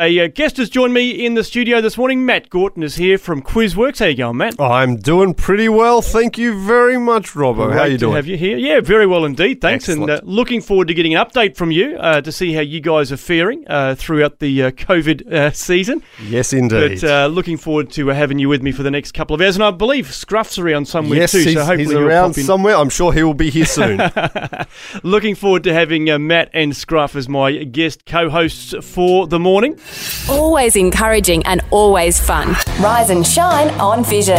A uh, guest has joined me in the studio this morning. Matt Gorton is here from Quizworx. How you going, Matt? I'm doing pretty well, thank you very much, Robbo. Great How you to doing? have you here. Yeah, very well indeed. Thanks, Excellent. and uh, looking forward to getting an update from you uh, to see how you guys are faring uh, throughout the uh, COVID uh, season. yes, indeed. But uh, looking forward to uh, having you with me for the next couple of hours, and I believe Scruff's around somewhere yes, too. he's, so hopefully he's around somewhere. I'm sure he will be here soon. Looking forward to having uh, Matt and Scruff as my guest co-hosts for the morning. Always encouraging and always fun. Rise and shine on Vision.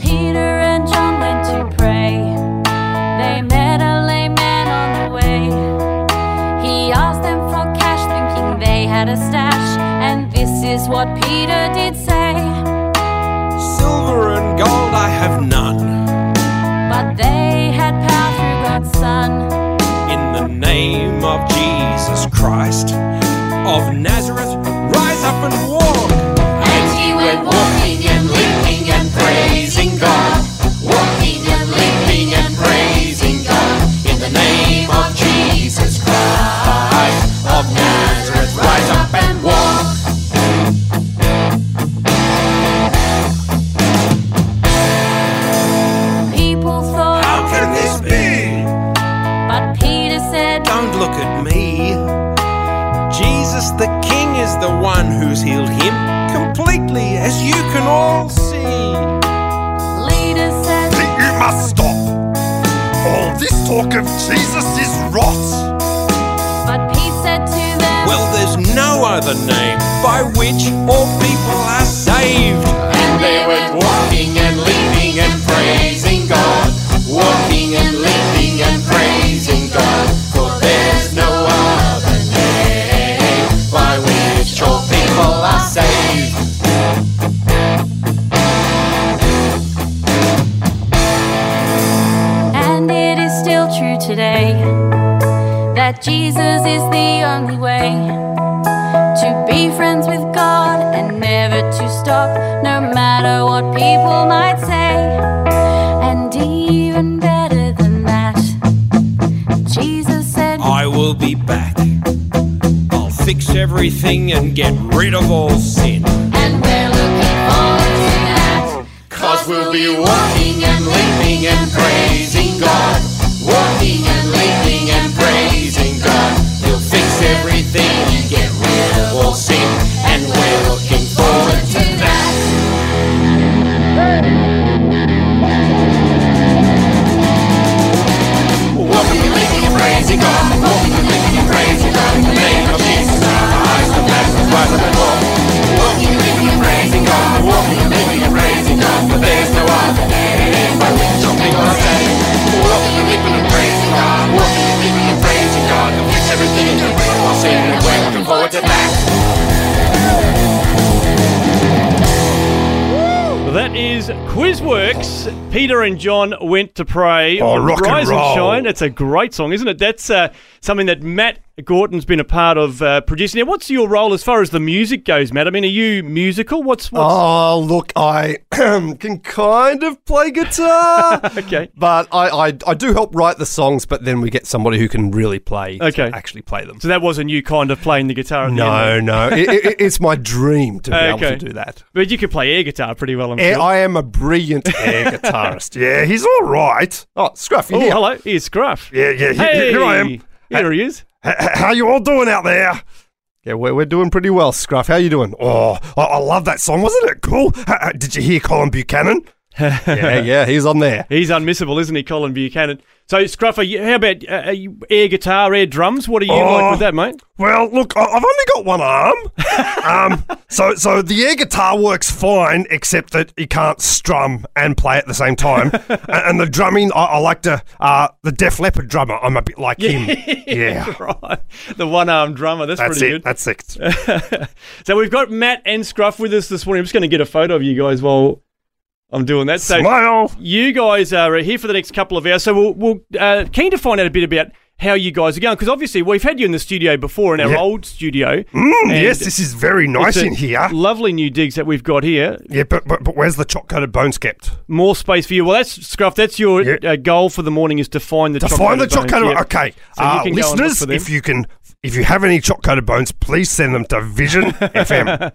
Peter and John have none. But they had power through God's Son. In the name of Jesus Christ of Nazareth, of is rot. but Pete said to them, Well, there's no other name by which all people are saved. And they went walking and leaping and praising God. Walking and leaping and praising God. Jesus is the only way to be friends with God and never to stop, no matter what people might say. And even better than that, Jesus said, I will be back. I'll fix everything and get rid of all sin. And we're looking forward to that. Cause we'll be walking and leaping and praising God. Walking and leaping That is Quizworx. Peter and John went to pray. Oh, rock and Rise roll. Shine. It's a great song, isn't it? That's uh, something that Matt Gorton's been a part of uh, producing. Now, what's your role as far as the music goes, Matt? I mean, are you musical? What's what's oh, look, I can kind of play guitar. okay? But I, I, I do help write the songs, but then we get somebody who can really play, Okay. actually play them. So that wasn't you kind of playing the guitar. At the No, no, it, it, it's my dream to be able to do that. but you could play air guitar pretty well. I'm Air, sure. I am a brilliant air guitarist. Yeah, he's all right. Oh, Scruff, you oh, here? hello, here's Scruff. Yeah, yeah, here, Hey, here I am. Here he is. How you all doing out there? Yeah, we're, we're doing pretty well, Scruff. How you doing? Oh, I, I love that song. Wasn't it cool? H- did you hear Colin Buchanan? Yeah, yeah, he's on there. He's unmissable, isn't he, Colin Buchanan? So, Scruffer, you- how about uh, air guitar, air drums? What are you like Oh. with that, mate? Well, look, I- I've only got one arm. um, so, so the air guitar works fine, except that you can't strum and play at the same time. and, and the drumming, I, I like to. Uh, the Def Leppard drummer, I'm a bit like him. Yeah, right. The one armed drummer. That's, that's pretty it. That's it. so, we've got Matt and Scruff with us this morning. I'm just going to get a photo of you guys while I'm doing that. So, Smile. you guys are here for the next couple of hours. So, we'll, we'll uh, keen to find out a bit about how you guys are going because obviously we've had you in the studio before in our Yeah. old studio. Mm, yes, this is very nice in here. Lovely new digs that we've got here. Yeah, but, but but where's the choc coated bones kept? More space for you. Well, that's Scruff. That's your Yeah. uh, goal for the morning is to find the To find the choc coated. bones. Okay, So uh, can go and look listeners, if you can, if you have any choc coated bones, please send them to Vision FM.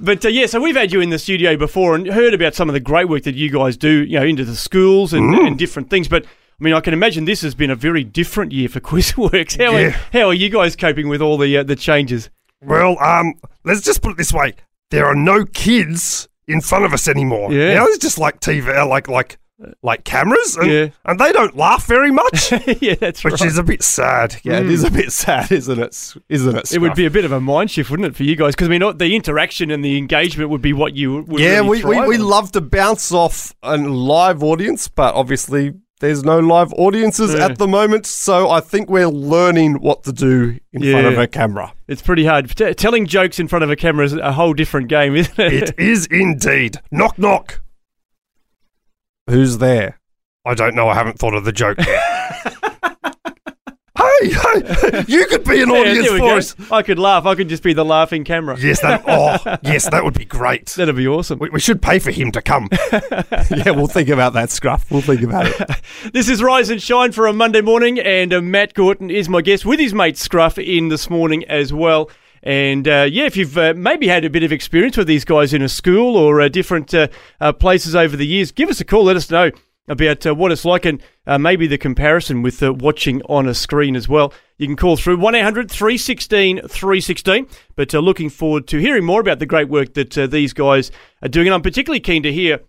But uh, yeah, so we've had you in the studio before and heard about some of the great work that you guys do, you know, into the schools and, Mm. and different things. But I mean, I can imagine this has been a very different year for Quizworx. How, Yeah. are, how are you guys coping with all the uh, the changes? Well, um, let's just put it this way: there are no kids in front of us anymore. Yeah. now it's just like TV, uh, like like like cameras, and, Yeah. and they don't laugh very much, yeah, that's which right. is a bit sad. Yeah, it is a bit sad, isn't it? Isn't it? it would be a bit of a mind shift, wouldn't it, for you guys? Because I mean, the interaction and the engagement would be what you would Yeah, really we, we, we love to bounce off a live audience, but obviously there's no live audiences Yeah. at the moment. So I think we're learning what to do in front of a camera. It's pretty hard. T- telling jokes in front of a camera is a whole different game, isn't it? It is indeed. Knock knock. Who's there? I don't know. I haven't thought of the joke yet. hey, hey, you could be an Yeah, audience there we go. I could laugh. I could just be the laughing camera. Yes, that. Oh, yes, that would be great. That'd be awesome. We, we should pay for him to come. yeah, we'll think about that, Scruff. We'll think about it. This is Rise and Shine for a Monday morning, and uh, Matt Gorton is my guest with his mate Scruff in this morning as well. And uh, yeah, if you've uh, maybe had a bit of experience with these guys in a school or uh, different uh, uh, places over the years, give us a call. Let us know about uh, what it's like and maybe the comparison with watching on a screen as well. You can call through 1 800 316 316. But looking forward to hearing more about the great work that these guys are doing. And I'm particularly keen to hear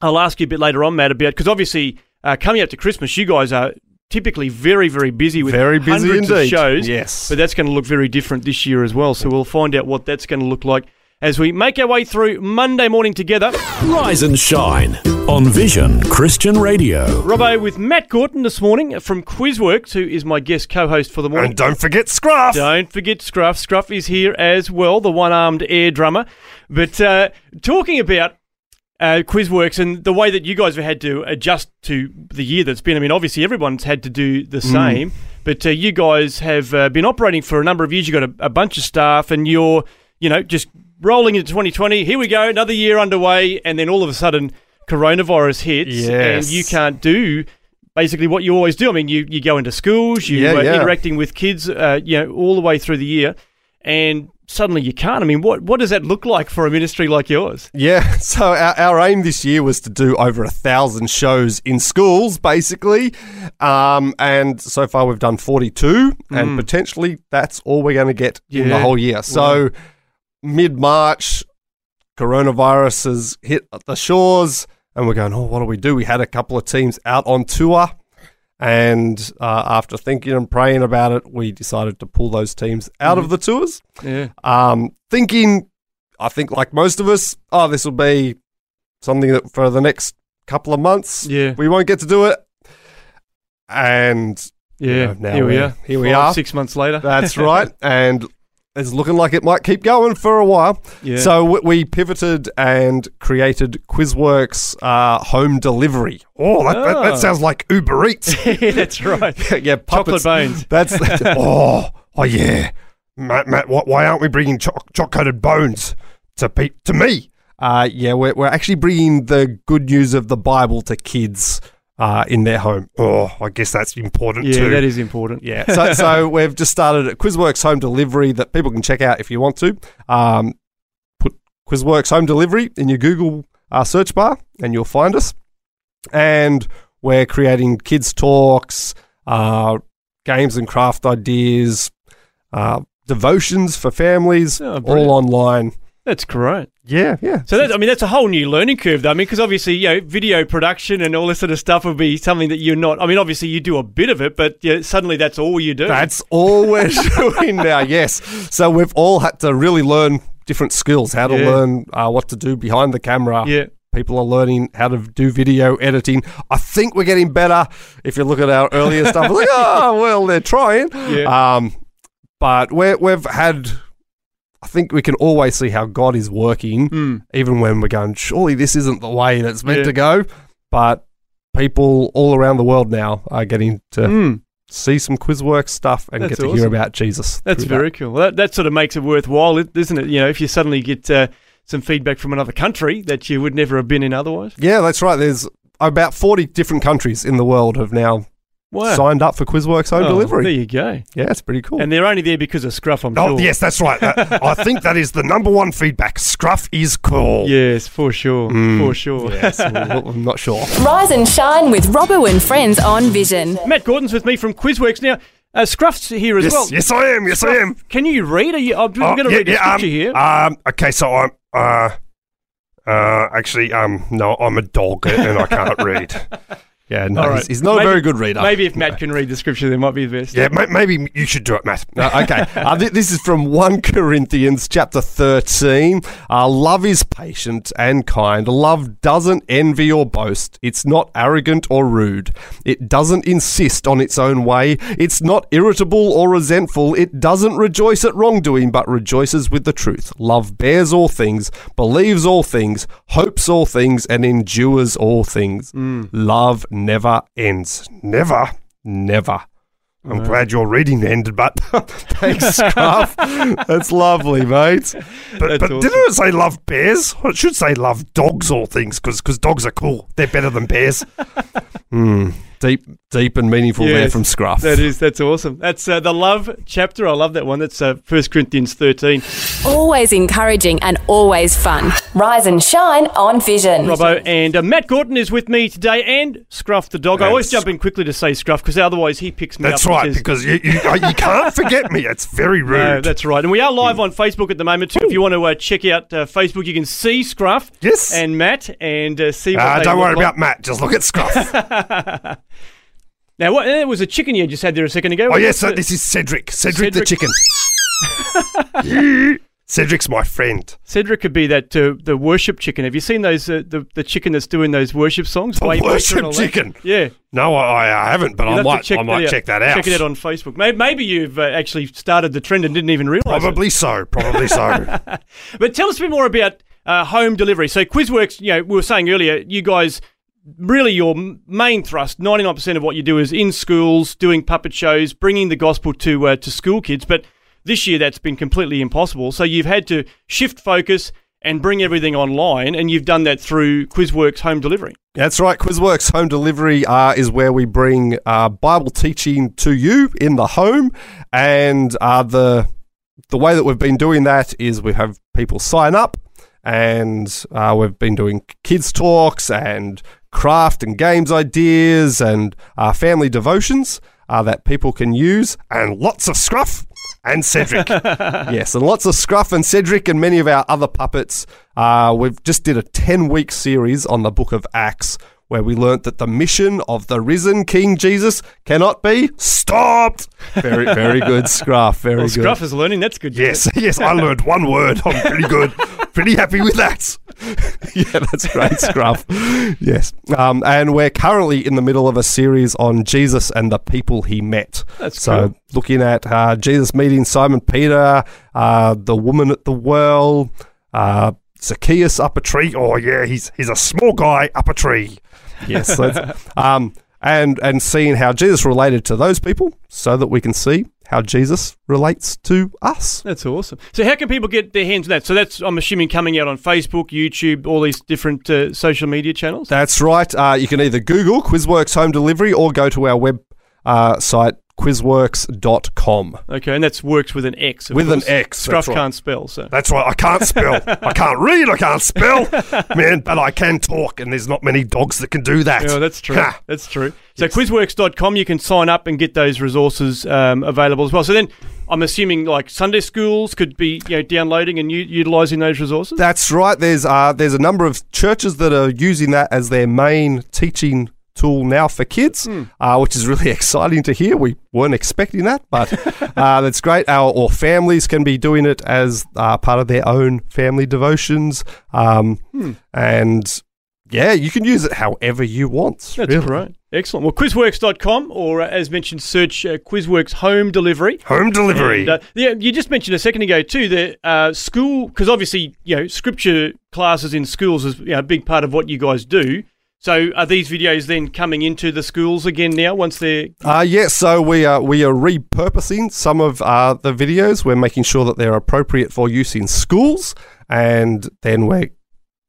I'll ask you a bit later on, Matt, about because obviously coming up to Christmas, you guys are typically very, very busy with Very busy hundreds of shows. Yes. but that's going to look very different this year as well. So we'll find out what that's going to look like as we make our way through Monday morning together. Rise and shine on Vision Christian Radio. Robbo with Matt Gorton this morning from Quizworx, who is my guest co-host for the morning. and don't forget Scruff. Don't forget Scruff. Scruff is here as well, the one-armed air drummer. But uh, talking about uh, Quizworx and the way that you guys have had to adjust to the year that's been. I mean, obviously everyone's had to do the same, but uh, you guys have uh, been operating for a number of years. You've got a, a bunch of staff, and you're, you know, just rolling into 2020. Here we go, another year underway, and then all of a sudden, coronavirus hits, Yes. and you can't do. Basically, what you always do. I mean, you, you go into schools, you Yeah, yeah. interacting with kids, uh, you know, all the way through the year, and suddenly you can't. I mean, what what does that look like for a ministry like yours? Yeah, so our, our aim this year was to do over a thousand shows in schools, basically. Um, and so far we've done 42, and potentially that's all we're going to get in the whole year. So mid March, coronavirus has hit the shores, and we're going, oh, what do we do? We had a couple of teams out on tour. And uh, after thinking and praying about it, we decided to pull those teams out of the tours Yeah, um, thinking, I think like most of us, oh, this will be something that for the next couple of months, Yeah. we won't get to do it. And yeah. know, now here we are. here we Five, are. Six months later. that's right. and it's looking like it might keep going for a while. Yeah. So we, we pivoted and created Quizworx uh, home delivery. Oh, that, that, Oh. that sounds like Uber Eats. that's right. yeah, Chocolate bones. That's oh, oh yeah, Matt, Matt. Why, why aren't we bringing choc coated bones to pe- to me? Uh, yeah, we're, we're actually bringing the good news of the Bible to kids uh, in their home. Oh, I guess that's important too. Yeah, too. that is important. Yeah. So, so we've just started a Quizworx home delivery that people can check out if you want to. Um, put Quizworx home delivery in your Google uh, search bar and you'll find us. And we're creating kids' talks, uh, games and craft ideas, uh, devotions for families, Oh, all online. That's great. Yeah, yeah. So that's, I mean, that's a whole new learning curve, though. I mean, because obviously, you know, video production and all this sort of stuff would be something that you're not. I mean, obviously, you do a bit of it, but yeah, suddenly that's all you do. That's all we're doing now, yes. So we've all had to really learn different skills, how to Yeah. learn uh, what to do behind the camera. yeah. People are learning how to do video editing. I think we're getting better. If you look at our earlier stuff, like, oh, well, they're trying. Yeah. Um, but we're, we've had, I think we can always see how God is working, Hmm. even when we're going, surely this isn't the way that's meant Yeah. to go. But people all around the world now are getting to Hmm. see some Quizworx stuff and That's get to awesome. hear about Jesus. That's very cool. Well, that, that sort of makes it worthwhile, isn't it? You know, if you suddenly get uh, some feedback from another country that you would never have been in otherwise. Yeah, that's right. There's about 40 different countries in the world have now Wow. signed up for Quizworx home Oh, delivery. There you go. Yeah, it's pretty cool. And they're only there because of Scruff, I'm Oh, sure. yes, that's right. That- I think that is the number one feedback. Scruff is cool. Yes, for sure. For sure. yes, well, I'm not sure. Rise and shine with Robbo and friends on Vision. Matt Gordon's with me from Quizworx. Now, uh, Scruff's here as Yes, well. yes, I am. Yes, I am. Can you read? Are you, I'm Oh, going to yeah, read a yeah, scripture um, here. Um, okay, so I'm uh, uh, actually, um, no, I'm a dog and I can't read. Yeah, no, All he's, he's not Maybe- a very good reader. Maybe if Matt can read the scripture, there might be the best. Yeah, maybe you should do it, Matt. Uh, okay, uh, th- this is from 1 Corinthians chapter 13. Uh, love is patient and kind. Love doesn't envy or boast. It's not arrogant or rude. It doesn't insist on its own way. It's not irritable or resentful. It doesn't rejoice at wrongdoing, but rejoices with the truth. Love bears all things, believes all things, hopes all things, and endures all things. Love never ends. Never. Never. I'm glad your reading ended, but Thanks, Scruff. That's lovely, mate. but, but awesome. didn't it say love bears? Well, it should say love dogs or things because dogs are cool. They're better than bears. Hmm. Deep, deep and meaningful there from Scruff. That is, that's awesome. That's uh, the love chapter. I love that one. That's uh, 1 Corinthians 13. Always encouraging and always fun. Rise and shine on Vision. Robbo and uh, Matt Gordon is with me today and Scruff the dog. I always jump in quickly to say Scruff because otherwise he picks me That's up. and right, says- because you, you, uh, you can't forget me. It's very rude. No, that's right. And we are live on Facebook at the moment too. If you want to uh, check out uh, Facebook, you can see Scruff Yes. and Matt and uh, see what Uh, they don't worry like. about Matt. Just look at Scruff. Now, what, there was a chicken you just had there a second ago. oh, yes, so this is Cedric. Cedric, the chicken. Cedric's my friend. Cedric could be that uh, the worship chicken. Have you seen those uh, the the chicken that's doing those worship songs? The worship that? chicken? Yeah, No, I, I haven't, but You'll I might, check I might out. check that out. Check it out on Facebook. Maybe, maybe you've uh, actually started the trend and didn't even realise. it. Probably so. Probably so. But tell us a bit more about uh, home delivery. So Quizworks, you know, we were saying earlier, you guys really your main thrust, ninety nine percent of what you do is in schools, doing puppet shows, bringing the gospel to uh, to school kids. But this year that's been completely impossible. So you've had to shift focus and bring everything online, and you've done that through Quizworx home delivery. That's right. Quizworx Home Delivery uh, is where we bring uh, Bible teaching to you in the home, and uh, the the way that we've been doing that is we have people sign up, and uh, we've been doing kids talks and craft and games ideas and uh, family devotions uh, that people can use. and lots of Scruff and Cedric. yes, and lots of Scruff and Cedric and many of our other puppets. Uh, we've just did a 10 week series on the book of Acts where we learnt that the mission of the risen King Jesus cannot be stopped. Very, very good, Scruff. Very Well, good. Scruff is learning. That's good. yes, yes, I learned one word. I'm pretty good. Pretty happy with that. yeah, that's great, Scruff. yes. Um, and we're currently in the middle of a series on Jesus and the people he met. That's so cool. looking at uh, Jesus meeting Simon Peter, uh, the woman at the well, uh, Zacchaeus up a tree. Oh yeah, he's he's a small guy up a tree. Yes. um, and and seeing how Jesus related to those people, so that we can see how Jesus relates to us. That's awesome. So, how can people get their hands on that? So, that's I'm assuming coming out on Facebook, YouTube, all these different uh, social media channels. That's right. Uh, you can either Google Quizworx Home Delivery or go to our web uh, site quizworx.com. Okay, and that's works with an X. With an. X, Scruff right. can't spell, so. That's right. I can't spell. I can't read. I can't spell, man. But I can talk, and there's not many dogs that can do that. Yeah, that's true. Ha. That's true. So quizworx.com, you can sign up and get those resources um, available as well. So then I'm assuming like Sunday schools could be you know, downloading and u- utilizing those resources. That's right. There's uh, there's a number of churches that are using that as their main teaching tool now for kids, uh, which is really exciting to hear. We weren't expecting that, but uh, that's great. Our or families can be doing it as uh, part of their own family devotions, um, and yeah, you can use it however you want. That's really. right. Excellent. Well, quizworx.com, or uh, as mentioned, search uh, Quizworx Home Delivery. Home delivery. And, uh, yeah, you just mentioned a second ago too the uh, school because obviously you know scripture classes in schools is you know, a big part of what you guys do. So are these videos then coming into the schools again now once they're Uh, yeah, so we are we are repurposing some of uh, the videos. We're making sure that they're appropriate for use in schools, and then we're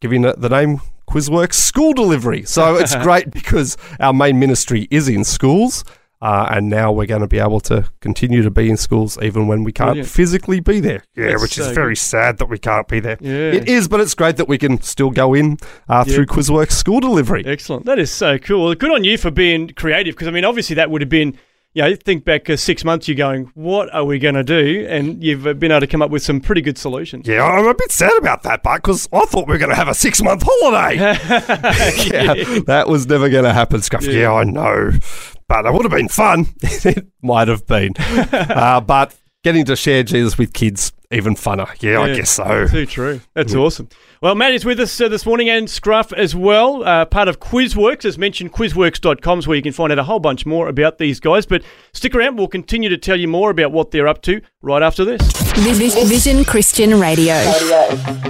giving it the name Quizworx School Delivery. So it's great because our main ministry is in schools, uh, and now we're going to be able to continue to be in schools even when we can't Brilliant. physically be there. yeah, That's which is so very sad that we can't be there. yeah It is, but it's great that we can still go in uh, Yeah. through Quizworx School Delivery. Excellent. That is so cool. Good on you for being creative because, I mean, obviously that would have been, you know, think back uh, six months, you're going, what are we going to do? And you've uh, been able to come up with some pretty good solutions. Yeah, I'm a bit sad about that, but because I thought we were going to have a six month holiday. yeah, that was never going to happen, Scruff. yeah, I know. But it would have been fun. it might have been. uh, but getting to share Jesus with kids, even funner. Yeah, I guess so. Too true. That's awesome. Well, Matt is with us uh, this morning and Scruff as well, uh, part of Quizworx. As mentioned, quizworx.com is where you can find out a whole bunch more about these guys. But stick around, we'll continue to tell you more about what they're up to right after this. Vis- Vision Christian Radio. God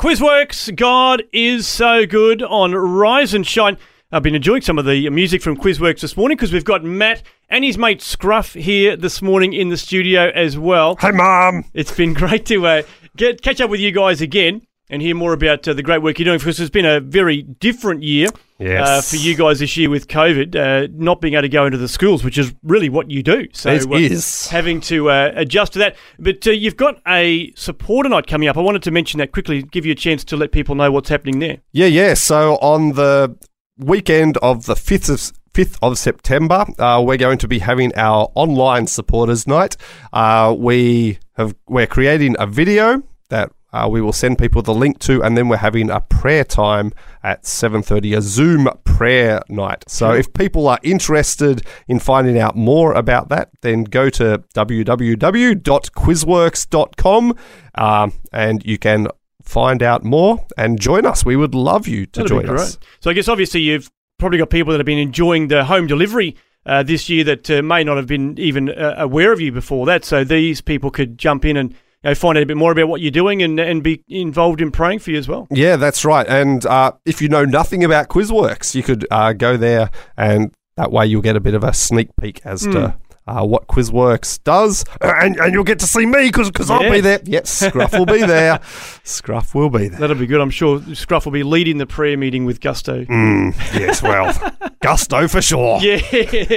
Quizworx. God is so good on Rise and Shine. I've been enjoying some of the music from Quizworx this morning because we've got Matt and his mate Scruff here this morning in the studio as well. Hey, Mom. It's been great to uh, get catch up with you guys again and hear more about uh, the great work you're doing because it's been a very different year Yes. uh, for you guys this year with COVID, uh, not being able to go into the schools, which is really what you do. So It uh, is. having to uh, adjust to that. But uh, you've got a supporter night coming up. I wanted to mention that quickly, give you a chance to let people know what's happening there. Yeah, yeah. So on the weekend of the 5th of 5th of September, uh, we're going to be having our online supporters night. Uh, we have we're creating a video that uh, we will send people the link to, and then we're having a prayer time at 7.30, a Zoom prayer night. So if people are interested in finding out more about that, then go to www.quizworx.com um, and you can find out more and join us. We would love you to That'd join us. So I guess obviously you've probably got people that have been enjoying the home delivery uh, this year that uh, may not have been even uh, aware of you before that. So these people could jump in and you know, find out a bit more about what you're doing and and be involved in praying for you as well. Yeah, that's right. And uh, if you know nothing about Quizworx, you could uh, go there, and that way you'll get a bit of a sneak peek as to uh, what Quizworx does, and, and you'll get to see me because I'll be there. Yes, Scruff will be there. Scruff will be there. That'll be good. I'm sure Scruff will be leading the prayer meeting with gusto. Mm, yes, well, gusto for sure. Yeah,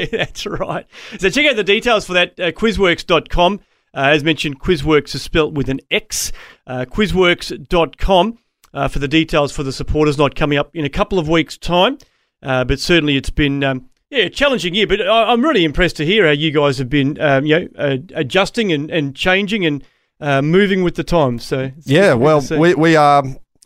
that's right. So check out the details for that, uh, quizworx.com. Uh, as mentioned, Quizworx is spelt with an X. Uh, quizworx.com uh, for the details for the supporters not coming up in a couple of weeks' time. Uh, but certainly it's been um, yeah, a challenging year. But I, I'm really impressed to hear how you guys have been um, you know, uh, adjusting and, and changing and uh, moving with the times. So Yeah, well, we we are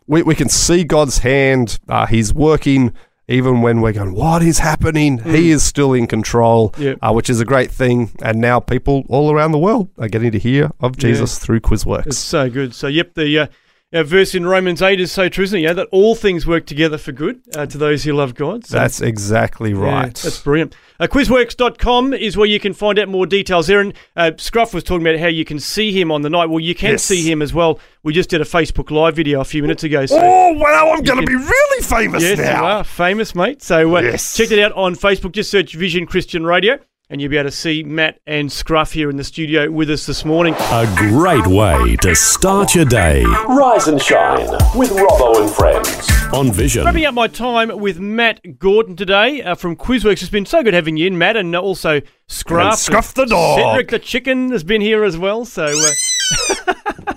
we, we can see God's hand. Uh, he's working even when we're going, what is happening? He is still in control, Yep. uh, which is a great thing. And now people all around the world are getting to hear of Jesus through Quizworx. It's so good. So, yep, the uh, uh, verse in Romans 8 is so true, isn't it? Yeah, that all things work together for good uh, to those who love God. So, That's exactly yeah, right. that's brilliant. Uh, quizworx.com is where you can find out more details there. And uh, Scruff was talking about how you can see him on the night. Well, you can Yes. see him as well. We just did a Facebook Live video a few minutes ago. So, Oh, wow, I'm going to be really famous yes, now. you are famous, mate. So, uh, Yes. check it out on Facebook. Just search Vision Christian Radio. And you'll be able to see Matt and Scruff here in the studio with us this morning. A great way to start your day Rise and shine with Robbo and friends. on Vision. Wrapping up my time with Matt Gordon today uh, from Quizworx. It's been so good having you in, Matt, and also Scruff. And Scruff the dog. Cedric the chicken has been here as well. So uh,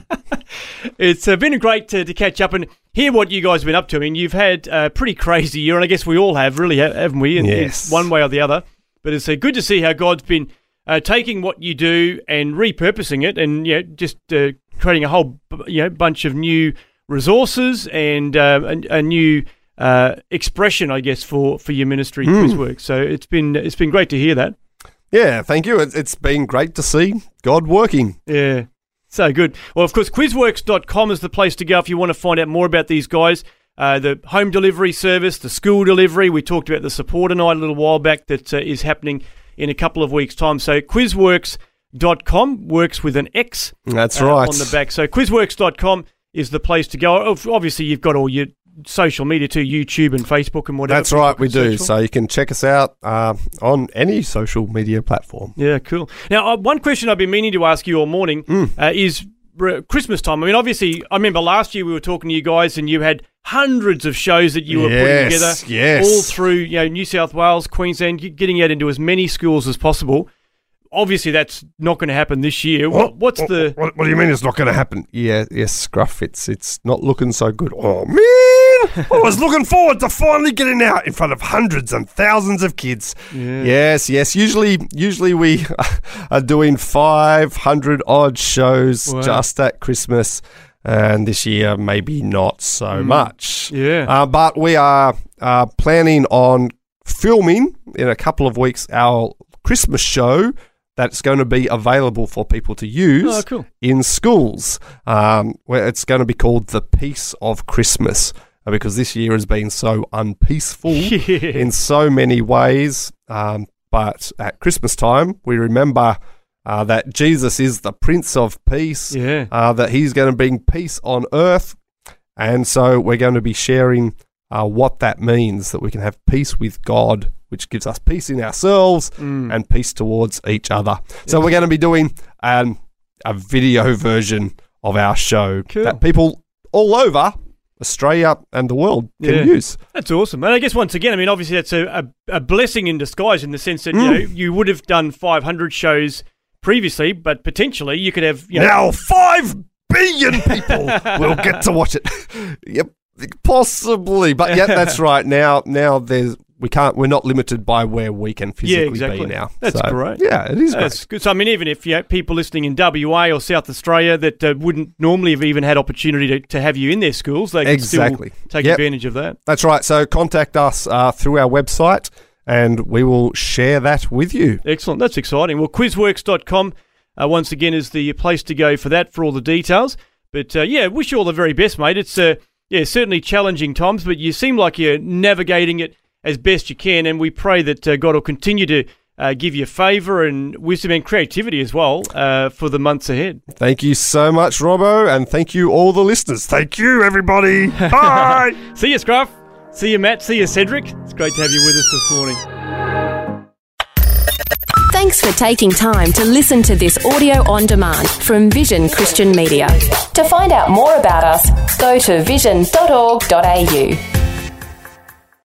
it's uh, been great to, to catch up and hear what you guys have been up to. I mean, you've had a pretty crazy year, and I guess we all have, really, haven't we? In, in Yes. one way or the other. But it's uh, good to see how God's been uh, taking what you do and repurposing it, and you know, just uh, creating a whole you know bunch of new resources and uh, a, a new uh, expression, I guess, for, for your ministry, Quiz Quizworx. So it's been it's been great to hear that. yeah, thank you. It, it's been great to see God working. Yeah. So good. Well, of course, quizworx.com is the place to go if you want to find out more about these guys. Uh, the home delivery service, the school delivery. We talked about the supporter night a little while back that uh, is happening in a couple of weeks' time. So quizworx.com works with an X That's uh, right. on the back. So quizworx.com is the place to go. Obviously, you've got all your social media too, YouTube and Facebook and whatever. That's right, we do. for. So you can check us out uh, on any social media platform. Yeah, cool. Now, uh, one question I've been meaning to ask you all morning Mm. uh, is Christmas time. I mean, obviously, I remember last year we were talking to you guys, and you had hundreds of shows that you were putting together, yes. all through you know New South Wales, Queensland, getting out into as many schools as possible. Obviously, that's not going to happen this year. What, what's the? What, what do you mean it's not going to happen? Yeah, yes, Scruff, it's, it's not looking so good. Oh, man. I was looking forward to finally getting out in front of hundreds and thousands of kids. Yes, yes. Usually, usually we are doing five hundred odd shows Wow. just at Christmas, and this year maybe not so much. Yeah. Uh, but we are uh, planning on filming in a couple of weeks our Christmas show that's going to be available for people to use Oh, cool. in schools. Um, where it's going to be called the Peace of Christmas. Uh, Because this year has been so unpeaceful Yeah. in so many ways. Um, but at Christmas time, we remember uh, that Jesus is the Prince of Peace, Yeah. uh, that he's going to bring peace on earth. And so we're going to be sharing uh, what that means that we can have peace with God, which gives us peace in ourselves Mm. and peace towards each other. So we're going to be doing um, a video version of our show Cool. that people all over Australia and the world can Yeah. use. That's awesome. And I guess once again, I mean, obviously that's a, a, a blessing in disguise in the sense that, you Mm. know, you would have done 500 shows previously, but potentially you could have, you know, Now, five billion people we'll get to watch it. yep, possibly, but yeah, that's right. Now, now there's we can't. We're not limited by where we can physically exactly. be now. That's So, great. Yeah, it is great. That's good. So, I mean, even if you have people listening in WA or South Australia that uh, wouldn't normally have even had opportunity to, to have you in their schools, they can Exactly. still take Yep. advantage of that. That's right. So contact us uh, through our website, and we will share that with you. Excellent. That's exciting. Well, quizworx.com, uh, once again, is the place to go for that, for all the details. But uh, yeah, wish you all the very best, mate. It's uh, yeah, certainly challenging times, but you seem like you're navigating it as best you can. And we pray that uh, God will continue to uh, give you favour and wisdom and creativity as well uh, for the months ahead. Thank you so much, Robbo, and thank you all the listeners. Thank you, everybody. Bye. See you, Scruff. See you, Matt. See you, Cedric. It's great to have you with us this morning. Thanks for taking time to listen to this audio on demand from Vision Christian Media. To find out more about us, go to vision.org.au.